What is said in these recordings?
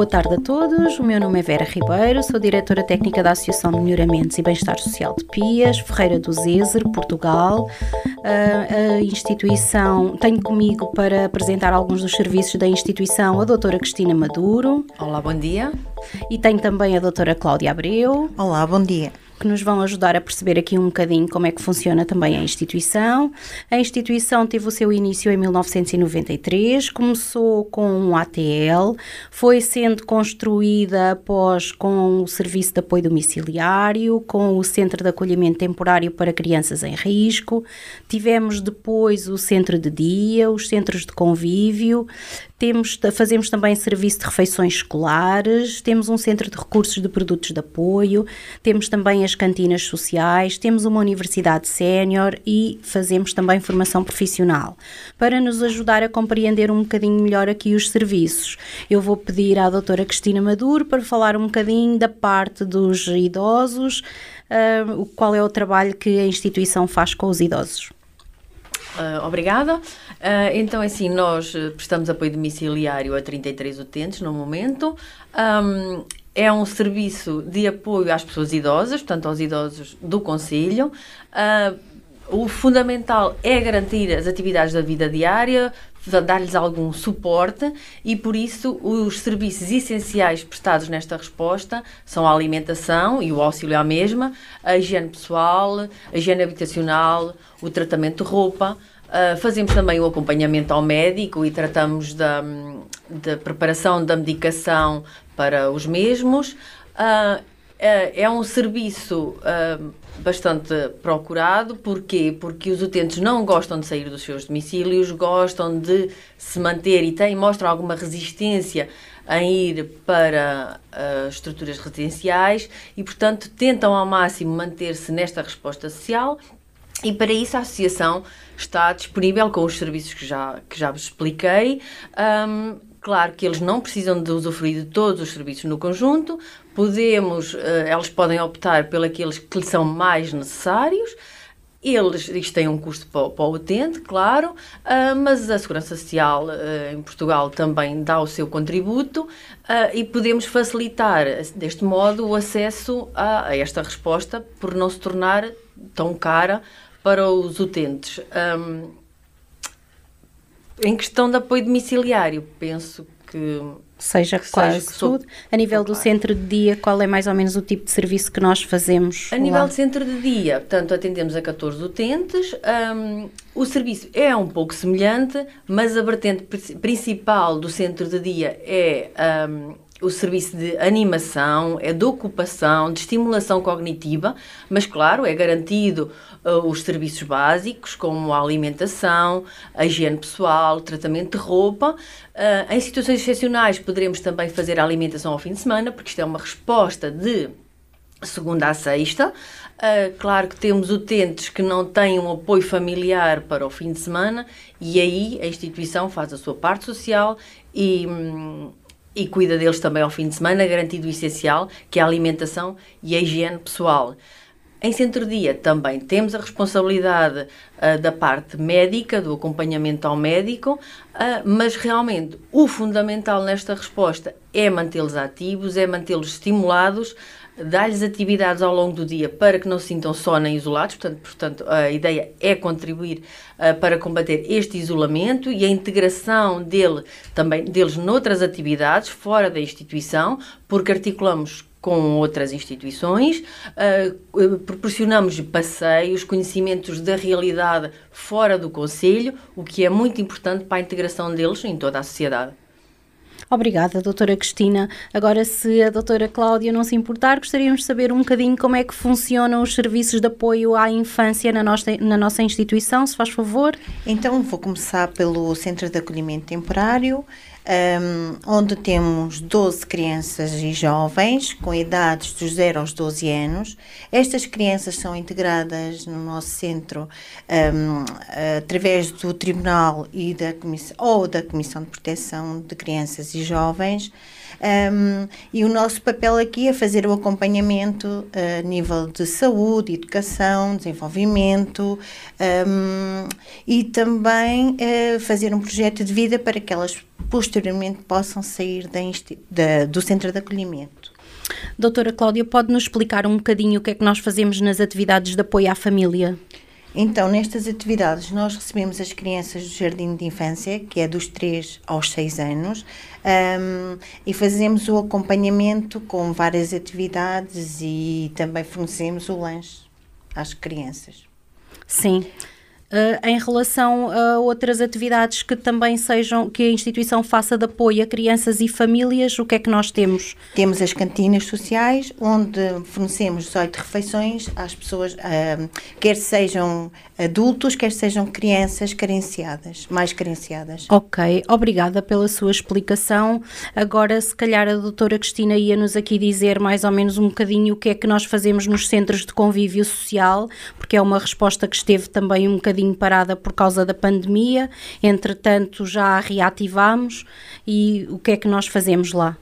Boa tarde a todos, o meu nome é Vera Ribeiro, sou diretora técnica da Associação de Melhoramentos e Bem-Estar Social de Pias, Ferreira do Zezer, Portugal. A, instituição, tenho comigo para apresentar alguns dos serviços da instituição a doutora Cristina Maduro. Olá, bom dia. E tenho também a doutora Cláudia Abreu. Olá, bom dia que nos vão ajudar a perceber aqui um bocadinho como é que funciona também a instituição. A instituição teve o seu início em 1993, começou com um ATL, foi sendo construída após com o Serviço de Apoio Domiciliário, com o Centro de Acolhimento Temporário para Crianças em Risco, tivemos depois o Centro de Dia, os Centros de Convívio, temos, fazemos também serviço de refeições escolares, temos um centro de recursos de produtos de apoio, temos também as cantinas sociais, temos uma universidade sénior e fazemos também formação profissional. Para nos ajudar a compreender um bocadinho melhor aqui os serviços, eu vou pedir à doutora Cristina Maduro para falar um bocadinho da parte dos idosos, uh, qual é o trabalho que a instituição faz com os idosos. Uh, obrigada. Uh, então, assim, nós eh, prestamos apoio domiciliário a 33 utentes no momento. Um, é um serviço de apoio às pessoas idosas, portanto, aos idosos do Conselho. Uh, o fundamental é garantir as atividades da vida diária, dar-lhes algum suporte e, por isso, os serviços essenciais prestados nesta resposta são a alimentação e o auxílio à mesma, a higiene pessoal, a higiene habitacional, o tratamento de roupa. Uh, fazemos também o acompanhamento ao médico e tratamos da, da preparação da medicação para os mesmos. Uh, é, é um serviço uh, bastante procurado. Porquê? Porque os utentes não gostam de sair dos seus domicílios, gostam de se manter e têm, mostram alguma resistência em ir para uh, estruturas residenciais e, portanto, tentam ao máximo manter-se nesta resposta social e para isso a associação está disponível com os serviços que já, que já vos expliquei. Um, claro que eles não precisam de usufruir de todos os serviços no conjunto, podemos, uh, eles podem optar pelos que lhes são mais necessários. Eles, isto tem um custo para, para o utente, claro, uh, mas a Segurança Social uh, em Portugal também dá o seu contributo e podemos facilitar, deste modo, o acesso a, esta resposta por não se tornar tão cara para os utentes. Em questão de apoio domiciliário, penso que seja que quase seja tudo. A nível do centro de dia, qual é mais ou menos o tipo de serviço que nós fazemos? A lá? nível de centro de dia, portanto, atendemos a 14 utentes. Um, o serviço é um pouco semelhante, mas a vertente principal do centro de dia é um, o serviço de animação, é de ocupação, de estimulação cognitiva, mas claro, é garantido uh, os serviços básicos, como a alimentação, a higiene pessoal, tratamento de roupa. Uh, em situações excepcionais, poderemos também fazer a alimentação ao fim de semana, porque isto é uma resposta de segunda a sexta. Uh, claro que temos utentes que não têm um apoio familiar para o fim de semana e aí a instituição faz a sua parte social e, hum, e cuida deles também ao fim de semana, garantindo o essencial, que é a alimentação e a higiene pessoal. Em centro-dia também temos a responsabilidade uh, da parte médica, do acompanhamento ao médico, uh, mas realmente o fundamental nesta resposta é mantê-los ativos, é mantê-los estimulados, dar-lhes atividades ao longo do dia para que não se sintam só nem isolados, portanto, portanto a ideia é contribuir uh, para combater este isolamento e a integração dele, também, deles noutras atividades fora da instituição, porque articulamos com outras instituições, uh, proporcionamos passeios, conhecimentos da realidade fora do Conselho, o que é muito importante para a integração deles em toda a sociedade. Obrigada, doutora Cristina. Agora, se a doutora Cláudia não se importar, gostaríamos de saber um bocadinho como é que funcionam os serviços de apoio à infância na nossa, na nossa instituição, se faz favor. Então, vou começar pelo Centro de Acolhimento Temporário um, onde temos 12 crianças e jovens com idades dos 0 aos 12 anos. Estas crianças são integradas no nosso centro um, através do Tribunal e da ou da Comissão de Proteção de Crianças e Jovens. Um, e o nosso papel aqui é fazer o acompanhamento a nível de saúde, educação, desenvolvimento e também uh, fazer um projeto de vida para que elas posteriormente possam sair da, da, do centro de acolhimento. Doutora Cláudia, pode nos explicar um bocadinho o que é que nós fazemos nas atividades de apoio à família? Então, nestas atividades, nós recebemos as crianças do Jardim de Infância, que é dos 3 aos 6 anos, um, e fazemos o acompanhamento com várias atividades e também fornecemos o lanche às crianças. Sim. Uh, em relação a outras atividades que também sejam, que a instituição faça de apoio a crianças e famílias, o que é que nós temos? Temos as cantinas sociais, onde fornecemos 18 refeições às pessoas, uh, quer sejam adultos, quer sejam crianças carenciadas, mais carenciadas. Ok, obrigada pela sua explicação. Agora, se calhar a doutora Cristina ia-nos aqui dizer mais ou menos um bocadinho o que é que nós fazemos nos centros de convívio social, porque é uma resposta que esteve também um bocadinho parada por causa da pandemia, entretanto já a reativamos e o que é que nós fazemos lá?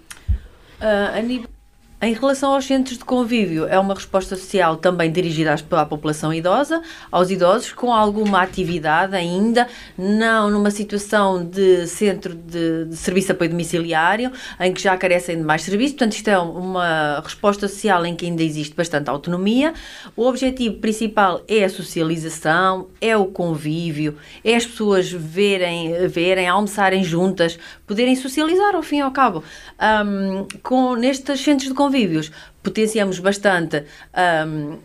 Uh, a nível em relação aos centros de convívio, é uma resposta social também dirigida à população idosa, aos idosos, com alguma atividade ainda, não numa situação de centro de, de serviço de apoio domiciliário, em que já carecem de mais serviços. Portanto, isto é uma resposta social em que ainda existe bastante autonomia. O objetivo principal é a socialização, é o convívio, é as pessoas verem, verem almoçarem juntas, poderem socializar ao fim e ao cabo. Um, com, nestes centros de convívio, convívios. Potenciamos bastante um,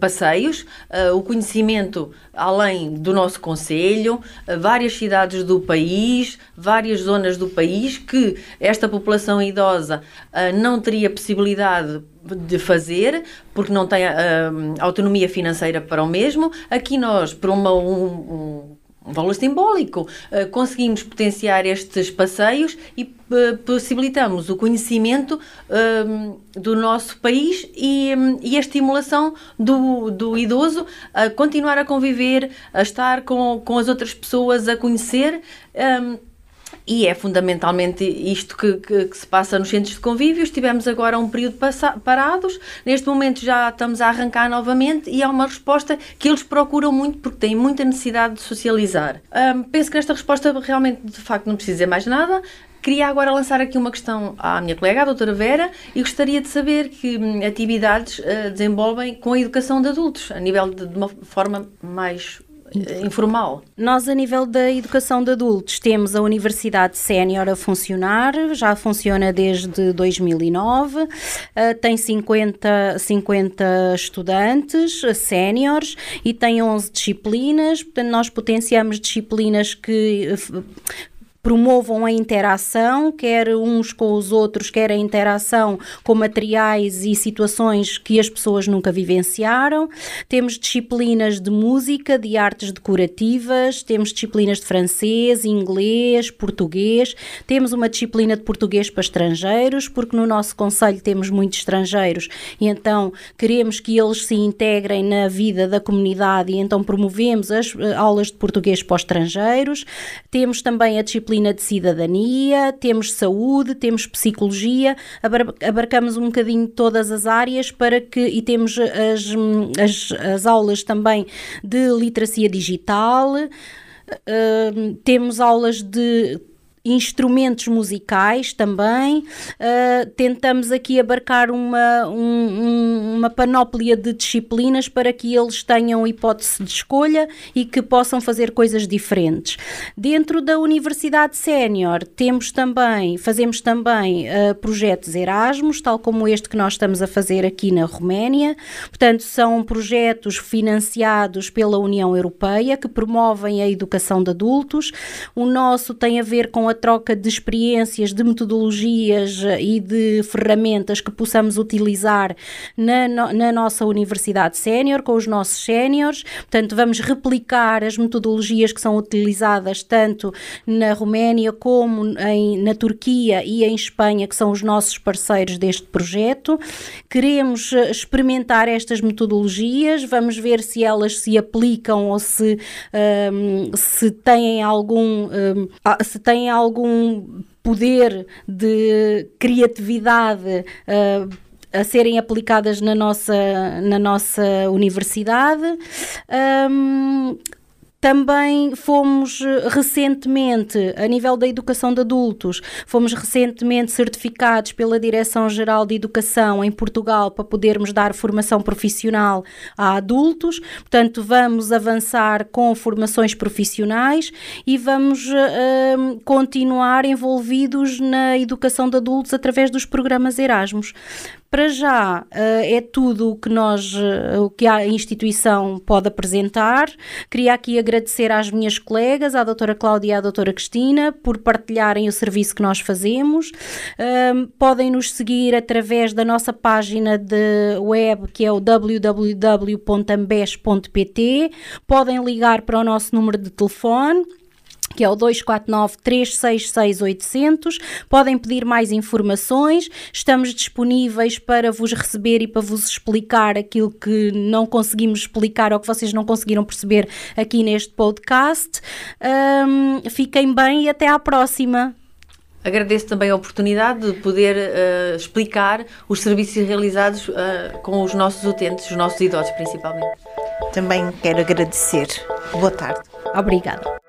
passeios, uh, o conhecimento além do nosso Conselho, uh, várias cidades do país, várias zonas do país que esta população idosa uh, não teria possibilidade de fazer porque não tem autonomia financeira para o mesmo. Aqui nós, por uma, um, um um valor simbólico. Uh, conseguimos potenciar estes passeios e uh, possibilitamos o conhecimento uh, do nosso país e, um, e, a estimulação do, do idoso a continuar a conviver, a estar com, com as outras pessoas, a conhecer. Um, e é fundamentalmente isto que, que, que, se passa nos centros de convívio. Estivemos agora um período parados, neste momento já estamos a arrancar novamente e é uma resposta que eles procuram muito porque têm muita necessidade de socializar. Penso que nesta resposta realmente, de facto, não precisa dizer mais nada. Queria agora lançar aqui uma questão à minha colega, a doutora Vera, e gostaria de saber que hum, atividades uh, desenvolvem com a educação de adultos, a nível de, de uma forma mais informal. Nós, a nível da educação de adultos, temos a Universidade Sénior a funcionar, já funciona desde 2009, uh, tem 50, 50 estudantes séniores e tem 11 disciplinas, portanto, nós potenciamos disciplinas que promovam a interação, quer uns com os outros, quer a interação com materiais e situações que as pessoas nunca vivenciaram. Temos disciplinas de música, de artes decorativas, temos disciplinas de francês, inglês, português, temos uma disciplina de português para estrangeiros, porque no nosso conselho temos muitos estrangeiros e então queremos que eles se integrem na vida da comunidade e então promovemos as eh, aulas de português para os estrangeiros. Temos também a disciplina disciplina de cidadania, temos saúde, temos psicologia, abarcamos um bocadinho todas as áreas para que e temos as, as, as aulas também de literacia digital. Uh, temos aulas de instrumentos musicais também. Uh, tentamos aqui abarcar uma, um, uma panóplia de disciplinas para que eles tenham hipótese de escolha e que possam fazer coisas diferentes. Dentro da Universidade Sénior temos também, fazemos também uh, projetos Erasmus, tal como este que nós estamos a fazer aqui na Roménia. Portanto, são projetos financiados pela União Europeia que promovem a educação de adultos. O nosso tem a ver com a troca de experiências, de metodologias eh, e de ferramentas que possamos utilizar na, na nossa universidade sénior, com os nossos séniores. Portanto, vamos replicar as metodologias que são utilizadas tanto na Roménia como em, na Turquia e em Espanha, que são os nossos parceiros deste projeto. Queremos eh, experimentar estas metodologias, vamos ver se elas se aplicam ou se, um, ehm, se têm algum um, ehm, se têm algum algum poder de criatividade uh, a serem aplicadas na nossa, na nossa universidade. Um, também fomos eh, recentemente, a nível da educação de adultos, fomos recentemente certificados pela Direção-Geral de Educação em Portugal para podermos dar formação profissional a adultos. Portanto, vamos avançar com formações profissionais e vamos uh, continuar envolvidos na educação de adultos através dos programas Erasmus. Para já uh, é tudo o que nós, uh, o que a instituição pode apresentar. Queria aqui agradecer às minhas colegas, à doutora Cláudia e à doutora Cristina, por partilharem o serviço que nós fazemos. Uh, podem nos seguir através da nossa página de web, que é o www.ambes.pt. Podem ligar para o nosso número de telefone que é o 249 366 800. Podem pedir mais informações. Estamos disponíveis para vos receber e para vos explicar aquilo que não conseguimos explicar ou que vocês não conseguiram perceber aqui neste podcast. Um, fiquem bem e até à próxima. Agradeço também a oportunidade de poder uh, explicar os serviços realizados uh, com os nossos utentes, os nossos idosos principalmente. Também quero agradecer. Boa tarde. Obrigada.